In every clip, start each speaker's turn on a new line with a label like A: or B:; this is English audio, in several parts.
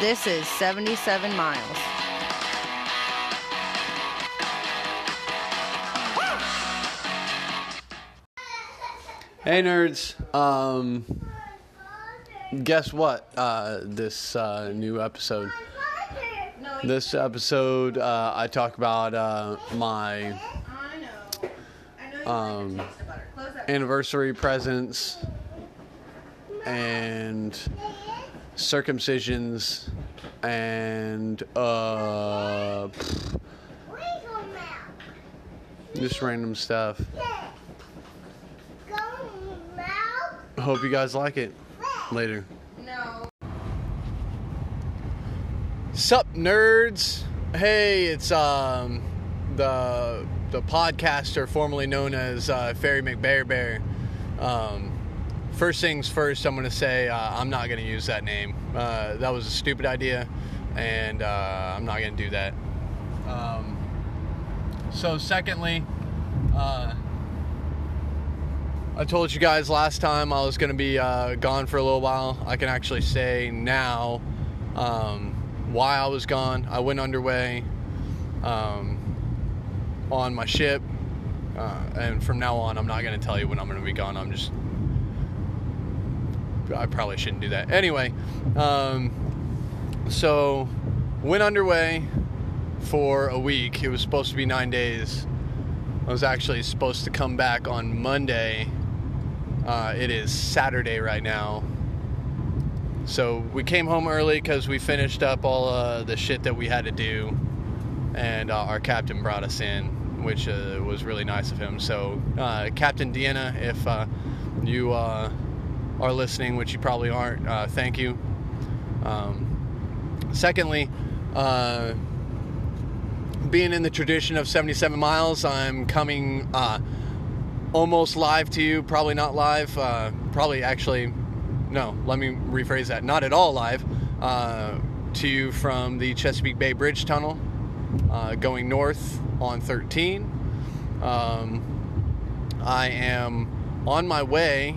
A: This is 77 miles.
B: Hey nerds. Um guess what? Uh this uh new episode. This episode uh I talk about uh my um anniversary presents and circumcisions and uh just random stuff. Hope you guys like it. Later.
A: No.
B: Sup nerds? Hey, it's um the the podcaster formerly known as uh, Fairy McBear Um, first things first, I'm gonna say uh, I'm not gonna use that name. Uh, that was a stupid idea, and uh, I'm not gonna do that. Um, so secondly, uh, I told you guys last time I was going to be uh, gone for a little while. I can actually say now um, why I was gone. I went underway um, on my ship, uh, and from now on, I'm not going to tell you when I'm going to be gone. I'm just. I probably shouldn't do that. Anyway, um, so went underway for a week. It was supposed to be nine days. I was actually supposed to come back on Monday uh, it is Saturday right now. So we came home early because we finished up all uh, the shit that we had to do, and uh, our captain brought us in, which uh, was really nice of him. So, uh, Captain Deanna, if uh, you are listening, which you probably aren't, thank you. Um, secondly, being in the tradition of 77 miles, I'm coming almost live to you. Probably not live. Uh, probably actually, no. Let me rephrase that. Not at all live uh, to you from the Chesapeake Bay Bridge Tunnel, uh, going north on 13. Um, I am on my way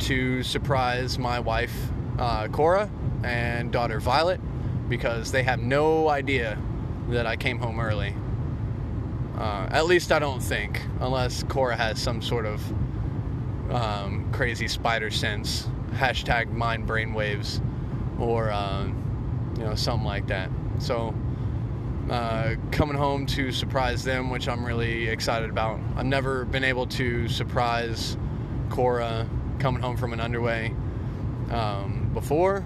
B: to surprise my wife uh, Cora and daughter Violet because they have no idea that I came home early. Uh, at least I don't think, unless Cora has some sort of um, crazy spider sense, hashtag mind brainwaves, or uh, you know something like that. So uh, coming home to surprise them, which I'm really excited about. I've never been able to surprise Cora coming home from an underway um, before.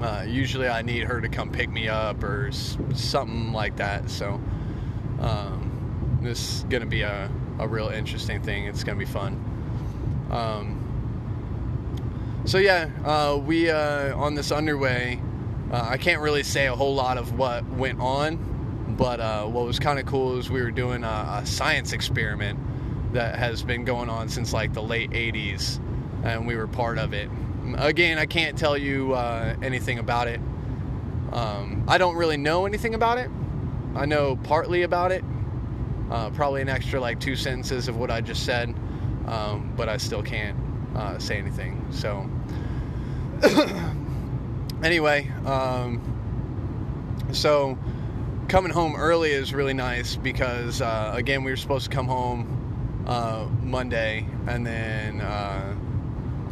B: Uh, usually, I need her to come pick me up or something like that. So um, this is going to be a, a real interesting thing. It's going to be fun. Um, so yeah, uh, we uh, on this underway. Uh, I can't really say a whole lot of what went on, but uh, what was kind of cool is we were doing a, a, science experiment that has been going on since like the late 80s, and we were part of it. Again, I can't tell you uh, anything about it. Um, I don't really know anything about it, I know partly about it, uh, probably an extra like two sentences of what I just said, um, but I still can't uh, say anything. So, anyway, um, so coming home early is really nice because uh, again we were supposed to come home uh, Monday, and then uh,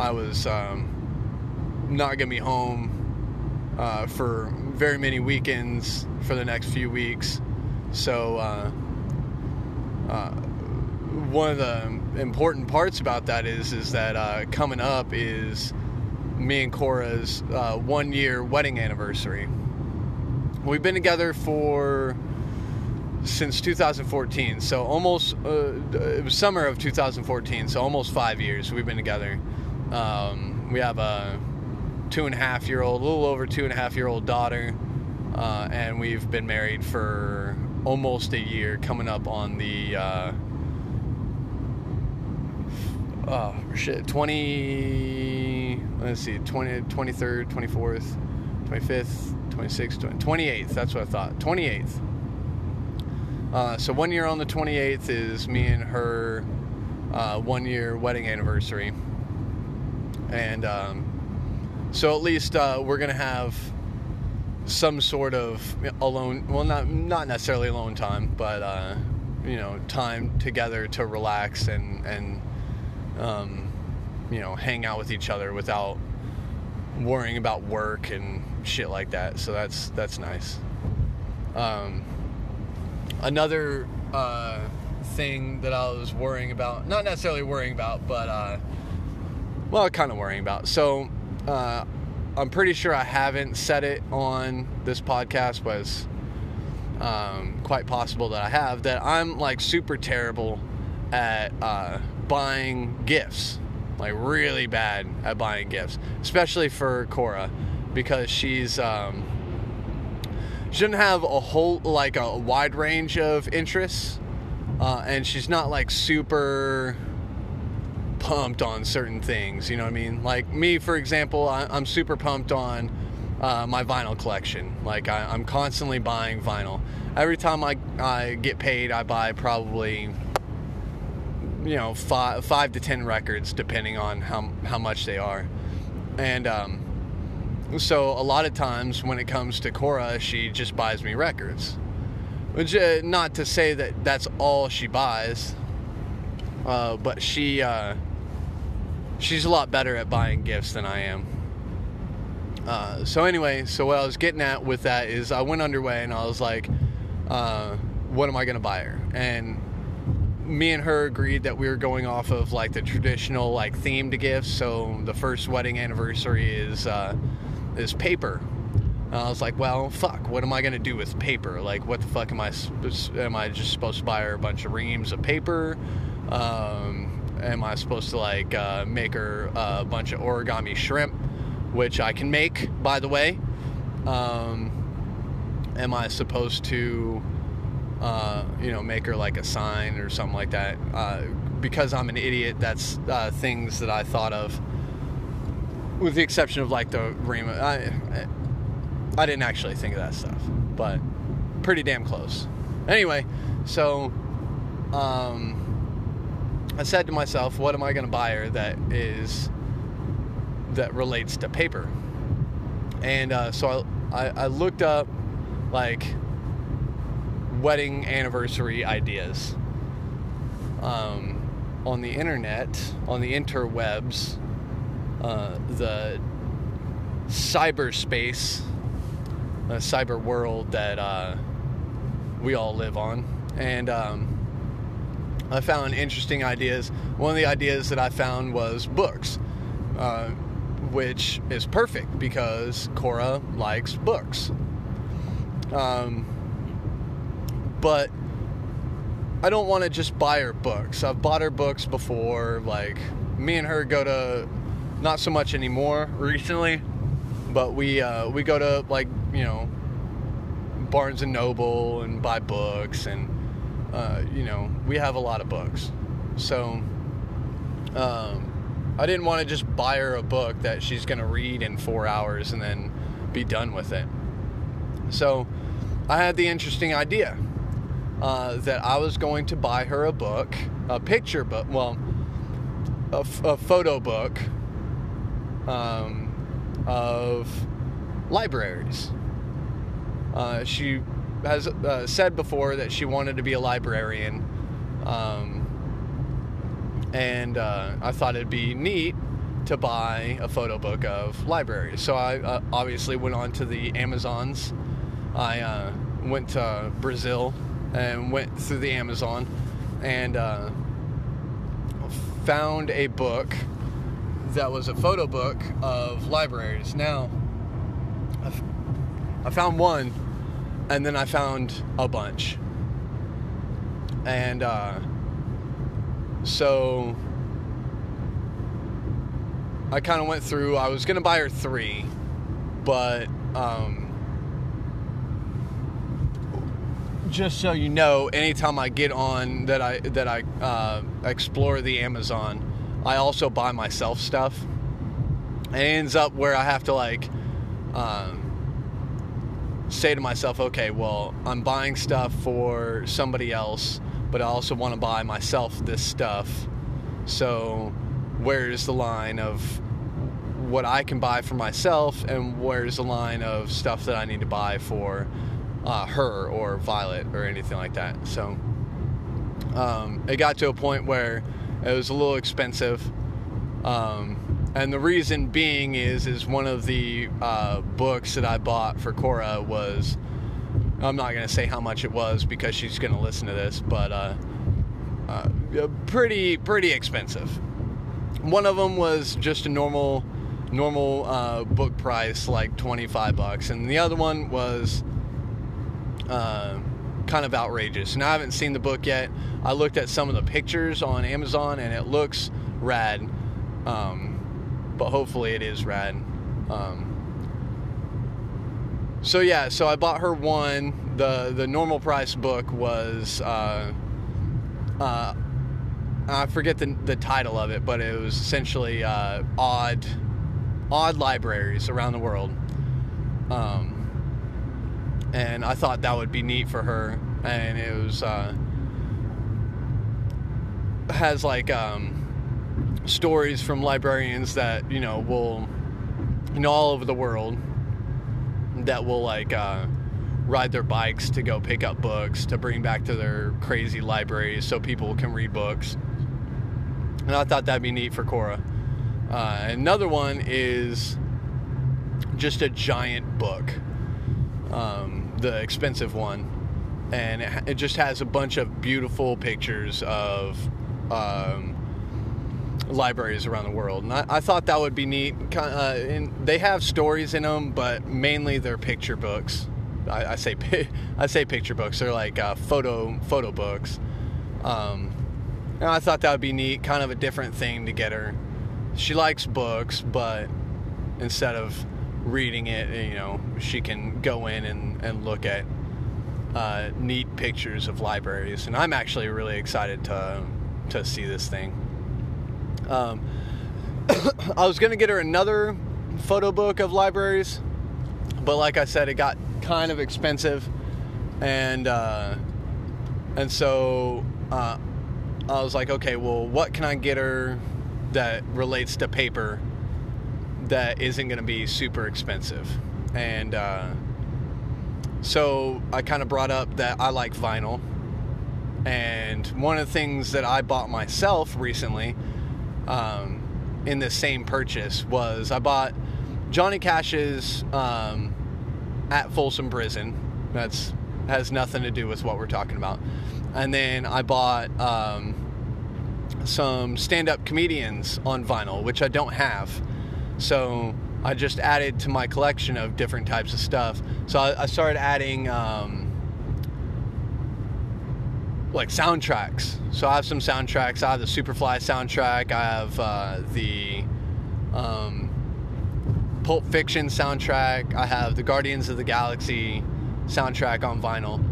B: I was um, not gonna be home uh, for very many weekends for the next few weeks. So, uh, uh, one of the important parts about that is is that uh, coming up is me and Cora's one year wedding anniversary. We've been together for since 2014, so almost uh, it was summer of 2014, so almost five years we've been together. Um, we have a two and a half year old, a little over two and a half year old daughter, uh, and we've been married for almost a year, coming up on the uh, oh shit 20 let's see 20 23rd 24th 25th 26th 28th that's what i thought 28th uh, so one year on the 28th is me and her uh, one year wedding anniversary. And um, so at least uh, we're gonna have some sort of alone well not not necessarily alone time but uh, you know time together to relax and and um, you know hang out with each other without worrying about work and shit like that. So that's that's nice. Um, another uh, thing that I was worrying about not necessarily worrying about but uh, well kind of worrying about so uh, I'm pretty sure I haven't said it on this podcast, but it's um, quite possible that I have. That I'm like super terrible at uh, buying gifts, like really bad at buying gifts, especially for Cora, because she's um, doesn't have a whole like a wide range of interests, uh, and she's not like super pumped on certain things. You know what I mean? Like me, for example, I, am super pumped on uh, my vinyl collection. Like I, am constantly buying vinyl. Every time I, I get paid, I buy probably you know five five to ten records, depending on how how much they are. And um, so a lot of times when it comes to Cora, she just buys me records. Which, uh, not to say that that's all she buys, uh, but she uh, she's a lot better at buying gifts than I am. Uh, so anyway, so what I was getting at with that is I went underway and I was like, uh, what am I gonna buy her? And me and her agreed that we were going off of like the traditional like themed gifts. So the first wedding anniversary is uh, is paper. And I was like, well, fuck. What am I gonna do with paper? Like, what the fuck am I? Am I just supposed to buy her a bunch of reams of paper? Um, am I supposed to like uh, make her a bunch of origami shrimp, which I can make, by the way? Um, am I supposed to, uh, you know, make her like a sign or something like that? Uh, because I'm an idiot, that's uh, things that I thought of, with the exception of like the Rima. I, I didn't actually think of that stuff, but pretty damn close. Anyway, so. Um, I said to myself, what am I going to buy her that is that relates to paper? And uh, so I, I, looked up like wedding anniversary ideas um, on the internet, on the interwebs, uh, the cyberspace, the cyber world that uh, we all live on, and. Um, I found interesting ideas. One of the ideas that I found was books, uh, which is perfect because Cora likes books. Um, but I don't want to just buy her books. I've bought her books before. Like me and her go to, not so much anymore recently, but we uh, we go to like you know Barnes and Noble and buy books and uh, you know, we have a lot of books. So um, I didn't want to just buy her a book that she's going to read in four hours and then be done with it. So I had the interesting idea uh, that I was going to buy her a book, a picture book, well, a, photo book um, of libraries. Uh, she has uh, said before that she wanted to be a librarian. Um, and uh, I thought it'd be neat to buy a photo book of libraries. So I uh, obviously went on to the Amazons. I uh, went to Brazil and went through the Amazon and uh, found a book that was a photo book of libraries. Now, I found one and then I found a bunch. And uh, so I kind of went through. I was gonna buy her three, but um, just so you know, anytime I get on that I that I uh, explore the Amazon, I also buy myself stuff. It ends up where I have to like. Um, say to myself, okay, well, I'm buying stuff for somebody else, but I also want to buy myself this stuff. So, where's the line of what I can buy for myself and where's the line of stuff that I need to buy for uh, her or Violet or anything like that. So um, it got to a point where it was a little expensive. Um, and the reason being is is one of the uh, books that I bought for Cora was I'm not gonna say how much it was because she's gonna listen to this, but uh, uh, pretty pretty expensive. One of them was just a normal normal uh, book price, like 25 bucks, and the other one was uh, kind of outrageous. And I haven't seen the book yet. I looked at some of the pictures on Amazon, and it looks rad. Um, but hopefully, it is rad. Um, so yeah, so I bought her one. the The normal price book was. Uh, uh, I forget the, the title of it, but it was essentially uh, odd, odd libraries around the world. Um, and I thought that would be neat for her, and it was uh, has like um, stories from librarians that you know will, you know, all over the world that will like uh, ride their bikes to go pick up books to bring back to their crazy libraries so people can read books. And I thought that'd be neat for Cora. Uh, another one is just a giant book, um, the expensive one, and it, it, just has a bunch of beautiful pictures of um, libraries around the world, and I, I, thought that would be neat. Uh, and they have stories in them, but mainly they're picture books. I, I say I say picture books. They're like uh, photo photo books. Um, and I thought that would be neat, kind of a different thing to get her. She likes books, but instead of reading it, you know, she can go in and, and look at uh, neat pictures of libraries. And I'm actually really excited to to see this thing. Um, I was gonna get her another photo book of libraries, but like I said, it got kind of expensive, and uh, and so uh, I was like, okay, well, what can I get her that relates to paper that isn't going to be super expensive? And uh, so I kind of brought up that I like vinyl. And one of the things that I bought myself recently um, in this same purchase was I bought Johnny Cash's um, At Folsom Prison. That's has nothing to do with what we're talking about and then I bought um, some stand-up comedians on vinyl, which I don't have. So I just added to my collection of different types of stuff. So I, I started adding um, like soundtracks. So I have some soundtracks. I have the Superfly soundtrack. I have uh, the um, Pulp Fiction soundtrack. I have the Guardians of the Galaxy soundtrack on vinyl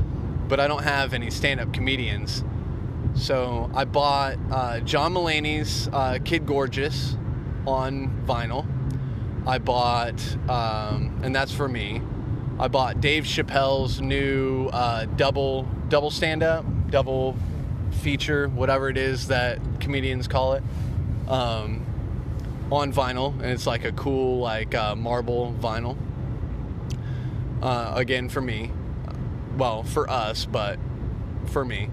B: but I don't have any stand up comedians. So I bought uh, John Mulaney's uh, Kid Gorgeous on vinyl. I bought, um, and that's for me. I bought Dave Chappelle's new uh, double double stand up, double feature, whatever it is that comedians call it, um, on vinyl, and it's like a cool like uh, marble vinyl. Uh, again for me, well, for us, but for me,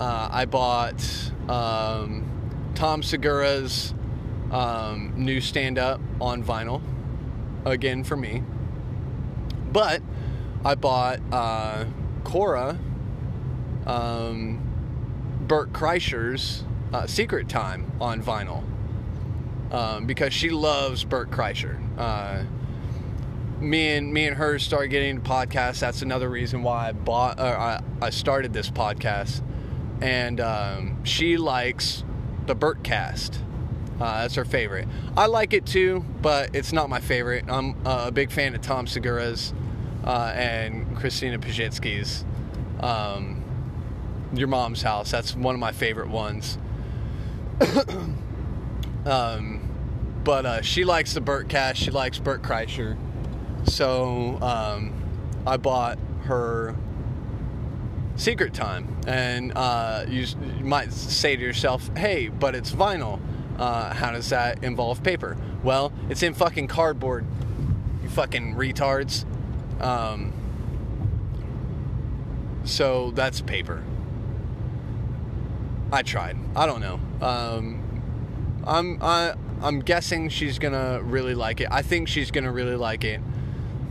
B: uh, I bought um, Tom Segura's um, new stand up on vinyl, again for me. But I bought uh, Cora, um, Bert Kreischer's uh, Secret Time on vinyl um, because she loves Bert Kreischer. Uh, me and me and her started getting into podcasts. That's another reason why I bought or I, I started this podcast. And um, she likes the Bertcast. Uh, that's her favorite. I like it too, but it's not my favorite. I'm uh, a big fan of Tom Segura's uh, and Christina Pazsitzky's um, Your Mom's House. That's one of my favorite ones. um, but uh, she likes the Bertcast. She likes Bert Kreischer. So um, I bought her Secret Time, and uh, you, might say to yourself, "Hey, but it's vinyl." Uh, how does that involve paper? Well, it's in fucking cardboard. You fucking retards. Um, so that's paper. I tried. I don't know. Um, I'm I, I'm guessing she's gonna really like it. I think she's gonna really like it.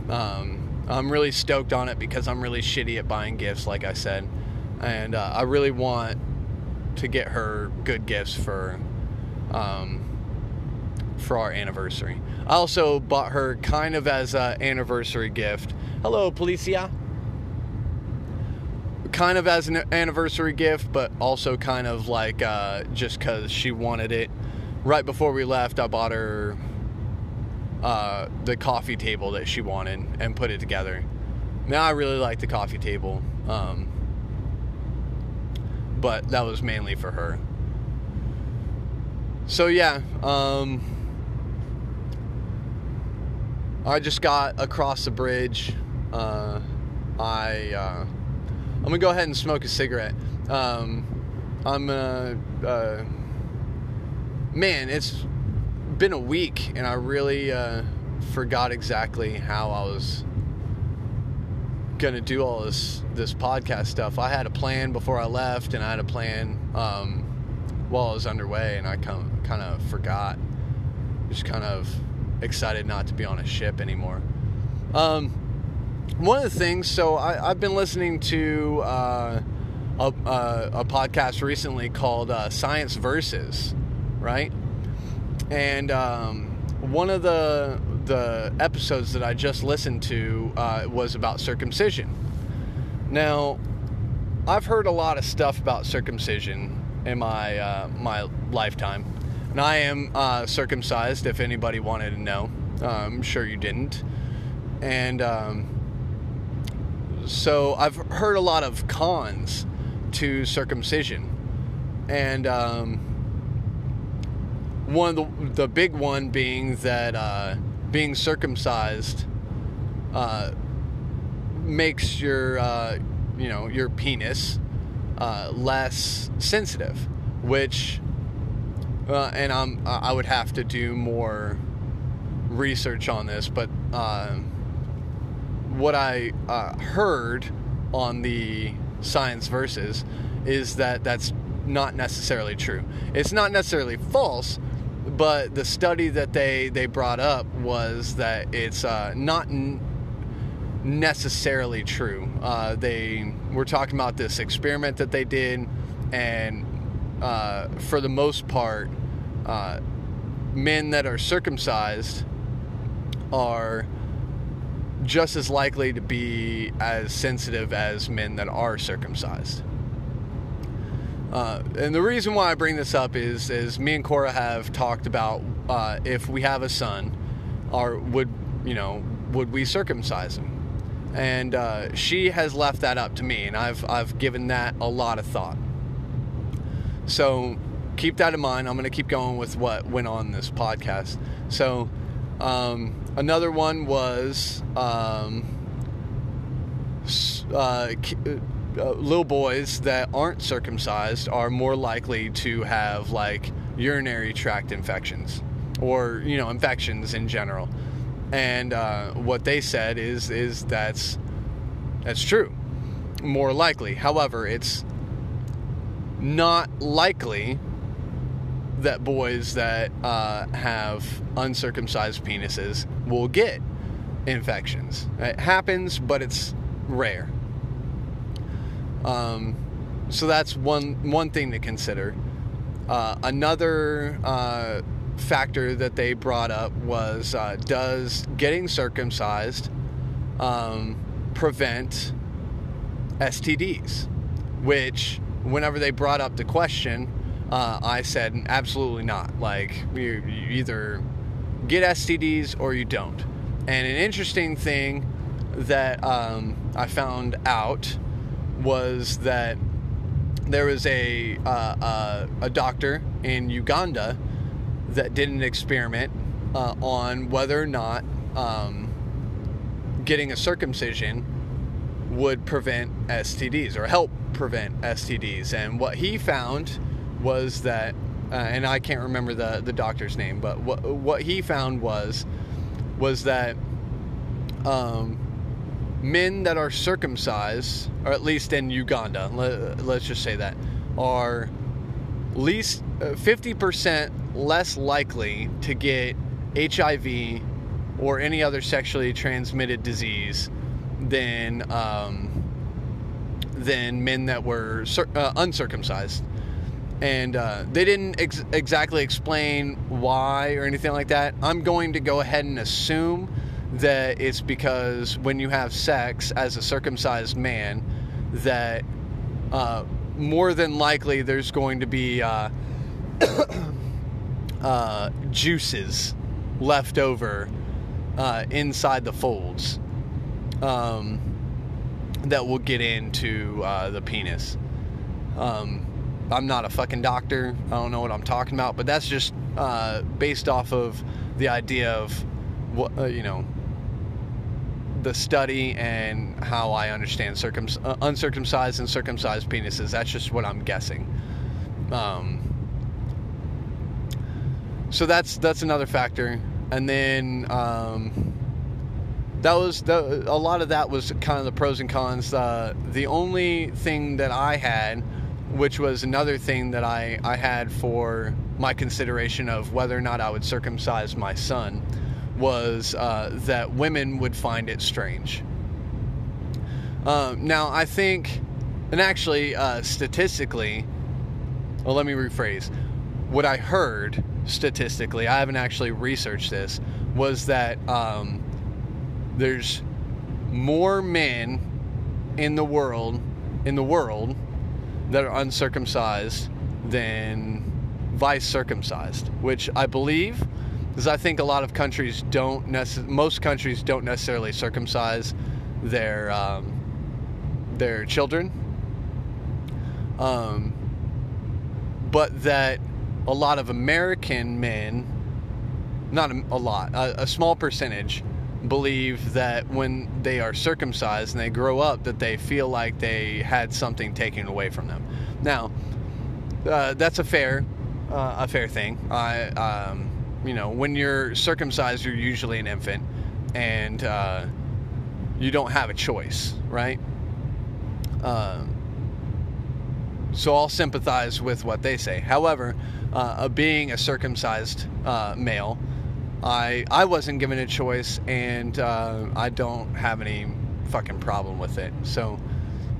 B: Um, I'm really stoked on it because I'm really shitty at buying gifts, like I said, and uh, I really want to get her good gifts for um, for our anniversary. I also bought her kind of as an anniversary gift. Hello, Policia kind of as an anniversary gift, but also kind of like uh, just because she wanted it. Right before we left, I bought her uh, the coffee table that she wanted and put it together. Now I really like the coffee table, um, but that was mainly for her. So yeah, um, I just got across the bridge. Uh, I uh, I'm gonna go ahead and smoke a cigarette. Um, I'm gonna, uh, man, it's been a week and I really uh, forgot exactly how I was gonna do all this this podcast stuff. I had a plan before I left, and I had a plan um, while I was underway, and I kind of, kind of forgot. Just kind of excited not to be on a ship anymore. Um, one of the things, so I, have been listening to uh, a, a, a, podcast recently called uh, Science Versus, right? And um, one of the the episodes that I just listened to uh, was about circumcision. Now, I've heard a lot of stuff about circumcision in my uh, my lifetime, and I am uh, circumcised. If anybody wanted to know, I'm sure you didn't, and. Um, so I've heard a lot of cons to circumcision, and um, one of the the big one being that uh, being circumcised uh, makes your uh, you know your penis uh, less sensitive, which uh, and I'm I would have to do more research on this, but um, what I uh, heard on the science versus is that that's not necessarily true. It's not necessarily false, but the study that they they brought up was that it's uh, not n- necessarily true. Uh, they were talking about this experiment that they did, and uh, for the most part, uh, men that are circumcised are just as likely to be as sensitive as men that are circumcised. Uh, and the reason why I bring this up is, is me and Cora have talked about uh, if we have a son, or would you know, would we circumcise him? And uh, she has left that up to me, and I've I've given that a lot of thought. So keep that in mind. I'm going to keep going with what went on this podcast. So um, another one was um, uh, uh, little boys that aren't circumcised are more likely to have like urinary tract infections or you know infections in general. And uh, what they said is is that's that's true, more likely. However, it's not likely that boys that uh, have uncircumcised penises will get infections. It happens, but it's rare. Um, so that's one one thing to consider. Uh, another uh, factor that they brought up was uh, does getting circumcised um, prevent STDs? Which, whenever they brought up the question, uh, I said, absolutely not. Like, you, you either get STDs or you don't. And an interesting thing that um, I found out was that there was a, uh, uh, a doctor in Uganda that did an experiment uh, on whether or not um, getting a circumcision would prevent STDs or help prevent STDs. And what he found was that uh, and I can't remember the the doctor's name, but what what he found was was that um, men that are circumcised, or at least in Uganda, let, let's just say that, are least uh, fifty percent less likely to get HIV or any other sexually transmitted disease than um, than men that were uh, uncircumcised. And uh, they didn't ex- exactly explain why or anything like that. I'm going to go ahead and assume that it's because when you have sex as a circumcised man, that uh, more than likely there's going to be uh, juices left over uh, inside the folds um, that will get into uh, the penis. Um, I'm not a fucking doctor. I don't know what I'm talking about, but that's just uh, based off of the idea of what uh, you know, the study and how I understand circum- uh, uncircumcised and circumcised penises. That's just what I'm guessing. Um, so that's that's another factor, and then um, that was the, a lot of that was kind of the pros and cons. Uh, the only thing that I had, which was another thing that I I had for my consideration of whether or not I would circumcise my son, was uh, that women would find it strange. Um, now I think, and actually uh, statistically, well, let me rephrase. What I heard statistically, I haven't actually researched this, was that um, there's more men in the world in the world that are uncircumcised than vice circumcised, which I believe because I think a lot of countries don't necess- most countries don't necessarily circumcise their um, their children. Um, but that a lot of American men, not a, a lot, a, a small percentage, believe that when they are circumcised and they grow up, that they feel like they had something taken away from them. Now, uh, that's a fair, uh, a fair thing. I, um, you know, when you're circumcised, you're usually an infant, and uh, you don't have a choice, right? Um, so I'll sympathize with what they say. However, uh, being a circumcised uh, male, I I wasn't given a choice, and uh, I don't have any fucking problem with it. So.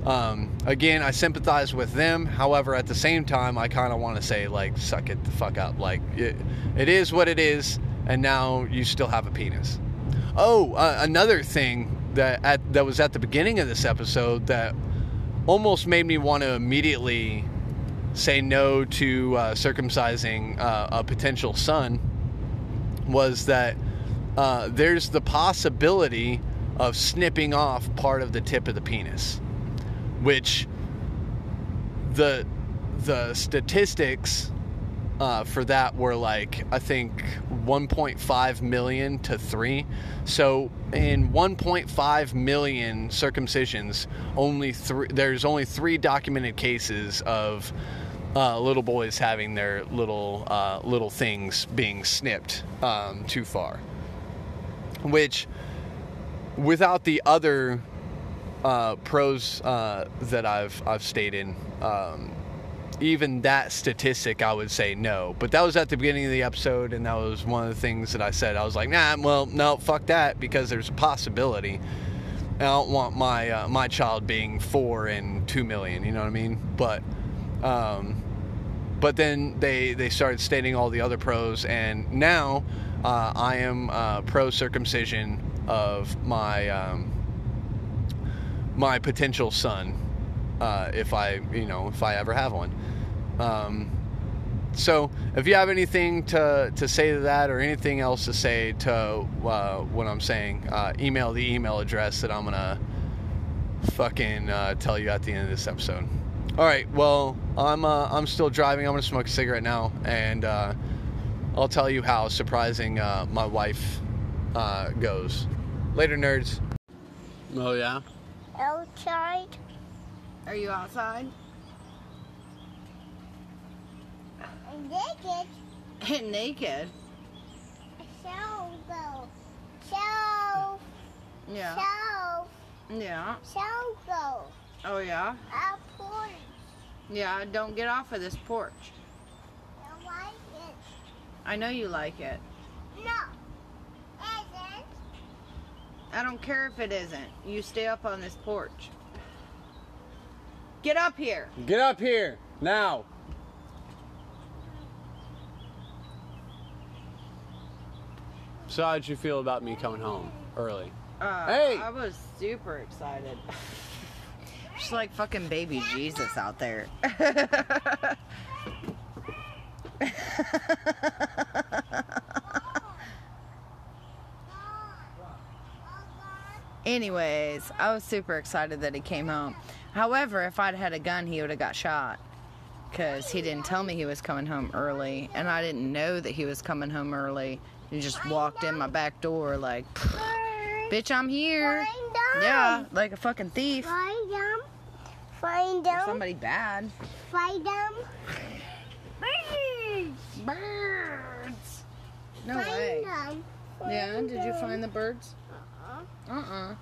B: Um, again, I sympathize with them. However, at the same time, I kind of want to say, like, suck it the fuck up. Like, it, it is what it is, and now you still have a penis. Oh, uh, another thing that at, that was at the beginning of this episode that almost made me want to immediately say no to uh, circumcising uh, a potential son was that uh, there's the possibility of snipping off part of the tip of the penis, which the the statistics uh, for that were like I think 1.5 million to three. So in 1.5 million circumcisions, only three. There's only three documented cases of uh, little boys having their little uh, little things being snipped um, too far. Which, without the other uh, pros uh, that I've I've stated, in um, even that statistic, I would say no. But that was at the beginning of the episode, and that was one of the things that I said. I was like, nah, well, no, fuck that, because there's a possibility. I don't want my uh, my child being four and two million. You know what I mean? But um, but then they they started stating all the other pros, and now uh, I am uh, pro circumcision of my um, my potential son uh, if I you know if I ever have one. Um, so if you have anything to, to say to that or anything else to say to uh, what I'm saying, uh, email the email address that I'm gonna fucking uh, tell you at the end of this episode. All right, well I'm uh, I'm still driving. I'm gonna smoke a cigarette now, and uh, I'll tell you how surprising uh, my wife goes. Later, nerds. Oh yeah.
C: outside.
A: Are you outside? And naked.
C: Shelf. Go. Shelf.
A: Yeah.
C: Shelf.
A: Yeah.
C: Shelf. Go.
A: Oh yeah.
C: A porch.
A: Yeah. Don't get off of this porch.
C: I like it.
A: I know you like it.
C: No. Isn't.
A: I don't care if it isn't. You stay up on this porch. Get up here.
B: Get up here now. So how'd you feel about me coming home early?
A: Uh,
B: Hey!
A: I was super excited. She's like fucking baby Jesus out there. Anyways, I was super excited that he came home. However, if I'd had a gun, he would have got shot. Because he didn't tell me he was coming home early. And I didn't know that he was coming home early. He just walked in my back door like, bitch, I'm here.
C: Find them.
A: Yeah, like a fucking thief.
C: Find them. Find
A: Or
C: them.
A: somebody bad.
C: Find them. Birds.
A: Birds. No
C: find
A: way.
C: them.
A: Yeah, did you find the birds?
C: Uh-uh.
A: Uh-uh.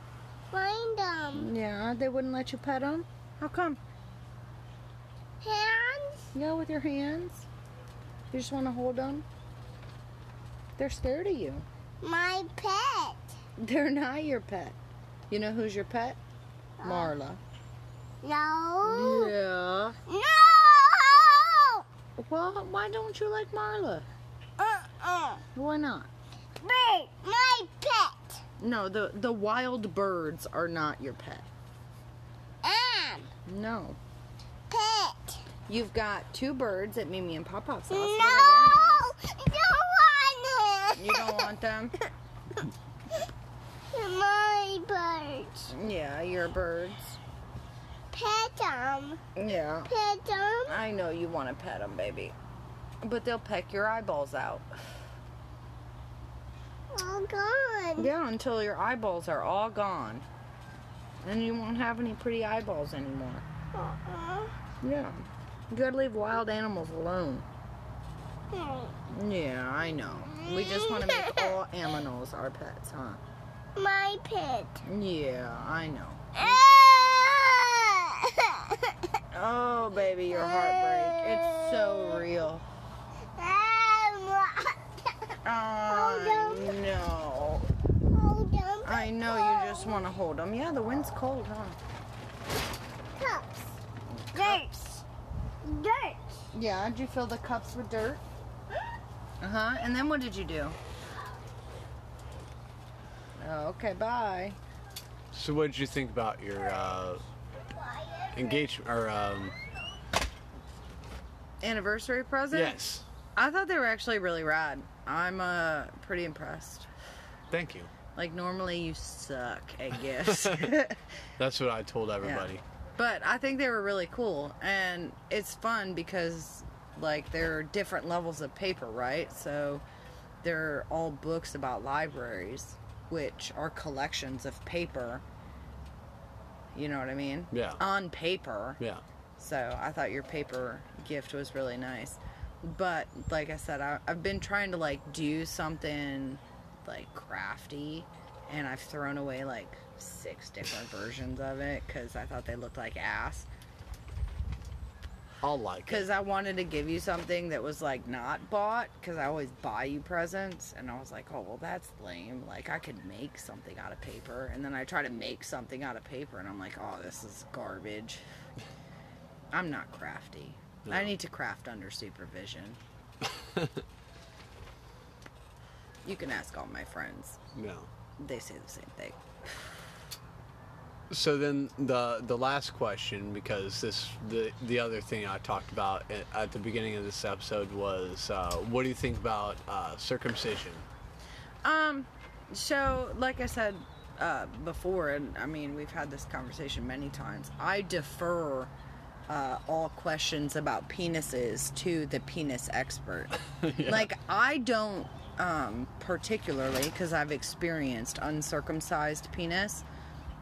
C: Find them.
A: Yeah, they wouldn't let you pet them? How come?
C: Hands.
A: Yeah, with your hands. You just want to hold them? They're scared of you.
C: My pet.
A: They're not your pet. You know who's your pet? Marla.
C: No.
A: Yeah.
C: No.
A: Well, why don't you like Marla?
C: Uh-uh.
A: Why not?
C: Bird. My pet.
A: No, the the wild birds are not your pet.
C: Um.
A: No.
C: Pet.
A: You've got two birds at Mimi and Papa's house.
C: No.
A: What are their names?
C: Don't want it.
A: You don't want them?
C: My birds.
A: Yeah, your birds.
C: Pet them.
A: Yeah.
C: Pet them.
A: I know you want to pet them, baby. But they'll peck your eyeballs out.
C: All gone.
A: Yeah, until your eyeballs are all gone. Then you won't have any pretty eyeballs anymore.
C: Uh-uh.
A: Yeah. You gotta leave wild animals alone. Yeah, I know. We just want to make all animals our pets, huh?
C: My pet.
A: Yeah, I know. Oh, baby, your heartbreak. It's so real. Oh, no. I know you just want to hold them. Yeah, the wind's cold, huh?
C: Cups. Dirt. Dirt.
A: Yeah, did you fill the cups with dirt? Uh huh. And then what did you do? Oh, okay, bye.
B: So what did you think about your uh, engagement or um,
A: Anniversary present?
B: yes?
A: I thought they were actually really rad. I'm uh pretty impressed.
B: Thank you.
A: Like normally you suck at gifts.
B: That's what I told everybody. Yeah.
A: But I think they were really cool and it's fun because like there are different levels of paper, right? So they're all books about libraries, which are collections of paper. You know what I mean?
B: Yeah.
A: On paper.
B: Yeah.
A: So I thought your paper gift was really nice. But like I said, I, I've been trying to like do something like crafty, and I've thrown away like six different versions of it because I thought they looked like ass.
B: I'll like it.
A: Because I wanted to give you something that was like not bought because I always buy you presents, and I was like, oh well, that's lame. Like I could make something out of paper, and then I try to make something out of paper, and I'm like, oh, this is garbage. I'm not crafty. I need to craft under supervision. you can ask all my friends;
B: No.
A: they say the same thing.
B: So then the the last question, because this the the other thing I talked about at, at the beginning of this episode was, uh, what do you think about uh, circumcision?
A: Um, so like I said uh, before, and I mean we've had this conversation many times. I defer uh, all questions about penises to the penis expert.
B: Yeah.
A: Like I don't um, particularly because I've experienced uncircumcised penis.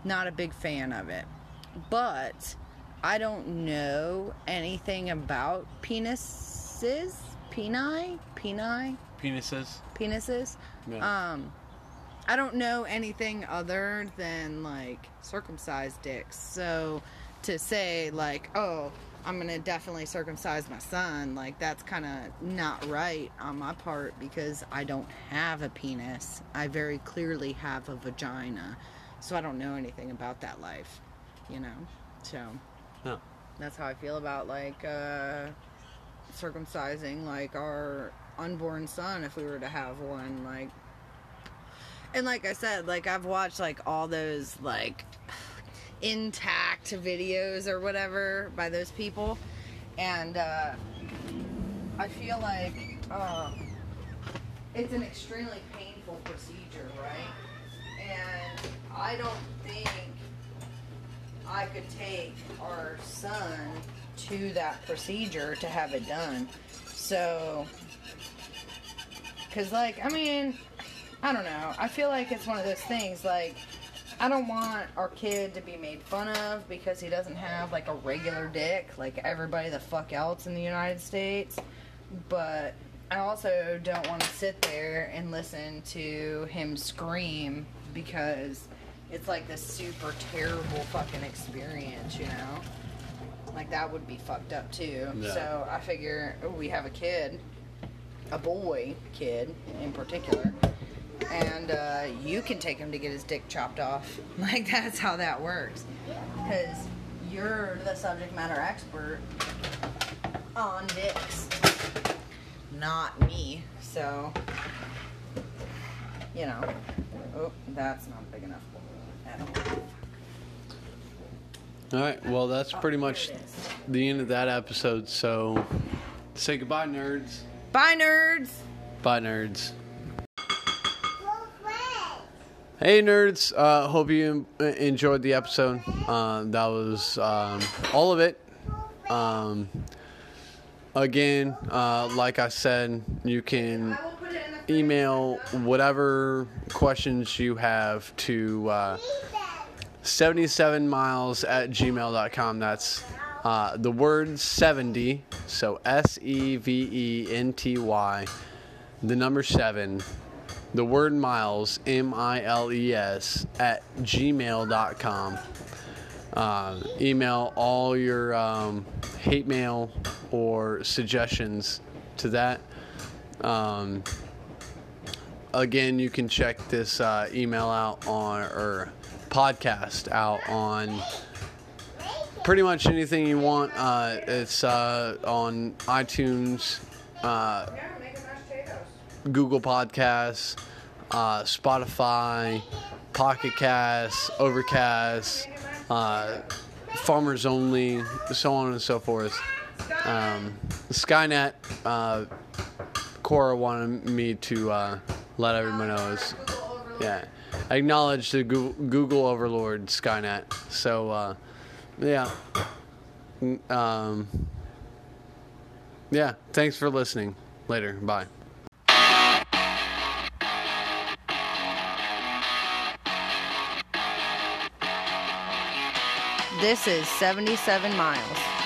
A: Not a big fan of it, but I don't know anything about penises. peni, peni,
B: Penises.
A: penises.
B: Yeah.
A: Um, I don't know anything other than like circumcised dicks. So to say like, oh, I'm gonna definitely circumcise my son, like that's kind of not right on my part because I don't have a penis. I very clearly have a vagina, so I don't know anything about that life, you know. So
B: Yeah.
A: that's how I feel about like uh, circumcising like our unborn son if we were to have one like and like I said like I've watched like all those like intact videos or whatever by those people and uh, I feel like uh, it's an extremely painful procedure right and I don't think I could take our son to that procedure to have it done. So, because, like, I mean, I don't know. I feel like it's one of those things, like, I don't want our kid to be made fun of because he doesn't have, like, a regular dick like everybody the fuck else in the United States. But I also don't want to sit there and listen to him scream because it's like this super terrible fucking experience, you know? Like that would be fucked up too.
B: Yeah.
A: So I figure oh, we have a kid, a boy kid in particular, and uh, you can take him to get his dick chopped off. Like that's how that works. Because you're the subject matter expert on dicks, not me. So, you know. Oh, that's not big enough at all.
B: All right. Well, that's pretty
A: Oh,
B: much
A: there it is.
B: the end of that episode. So, say goodbye, nerds.
A: Bye, nerds.
B: Bye, nerds. Hey, nerds. Uh, hope you enjoyed the episode. Uh, that was um, all of it. Um, again, uh, like I said, you can email whatever questions you have to uh, 77 miles at gmail.com. That's uh, the word 70, so S E V E N T Y, the number 7, the word miles, M I L E S, at gmail.com. Uh, email all your um, hate mail or suggestions to that. Um, again, you can check this uh, email out on or podcast out on pretty much anything you want. Uh, it's uh, on iTunes, uh. Google Podcasts, uh, Spotify, Pocket Cast, Overcast, uh, Farmers Only, so on and so forth. Um, Skynet, Cora wanted me to uh, let everyone know is yeah, acknowledge the Google, Google overlord Skynet. So uh, yeah, um, yeah. Thanks for listening. Later. Bye.
A: This is 77 miles.